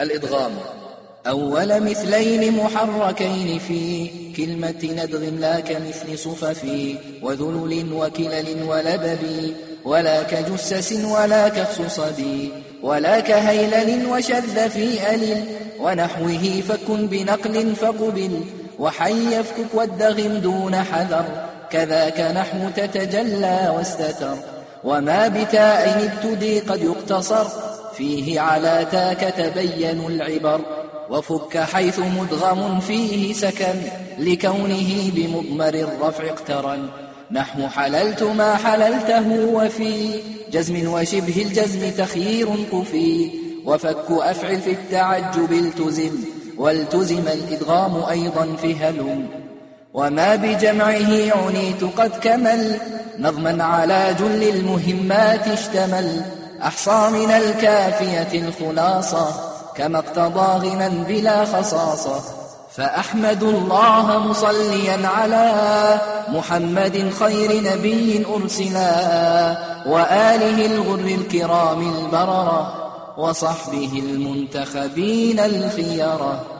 الإدغام. أول مثلين محركين في كلمة ندغ لا كمثل صفف وذلل وكلل ولبب ولا كجسس ولا كخصصب ولا كهيلل وشذ في ألل ونحوه فكن بنقل فقبل وحي يفكك والدغم دون حذر كذاك نحو تتجلى واستتر وما بتاء ابتدي قد يقتصر. فيه على تاك تبين العبر وفك حيث مدغم فيه سكن لكونه بمضمر الرفع اقترن. نحو حللت ما حللته وفي جزم وشبه الجزم تخيير قفي وفك أفعل في التعجب التزم والتزم الإدغام أيضا في هلم. وما بجمعه عنيت قد كمل نظما على جل المهمات اشتمل. أحصى من الكافية الخلاصة كما اقتضى غنى بلا خصاصة. فأحمد الله مصليا على محمد خير نبي أرسلا وآله الغر الكرام البررة وصحبه المنتخبين الخيرة.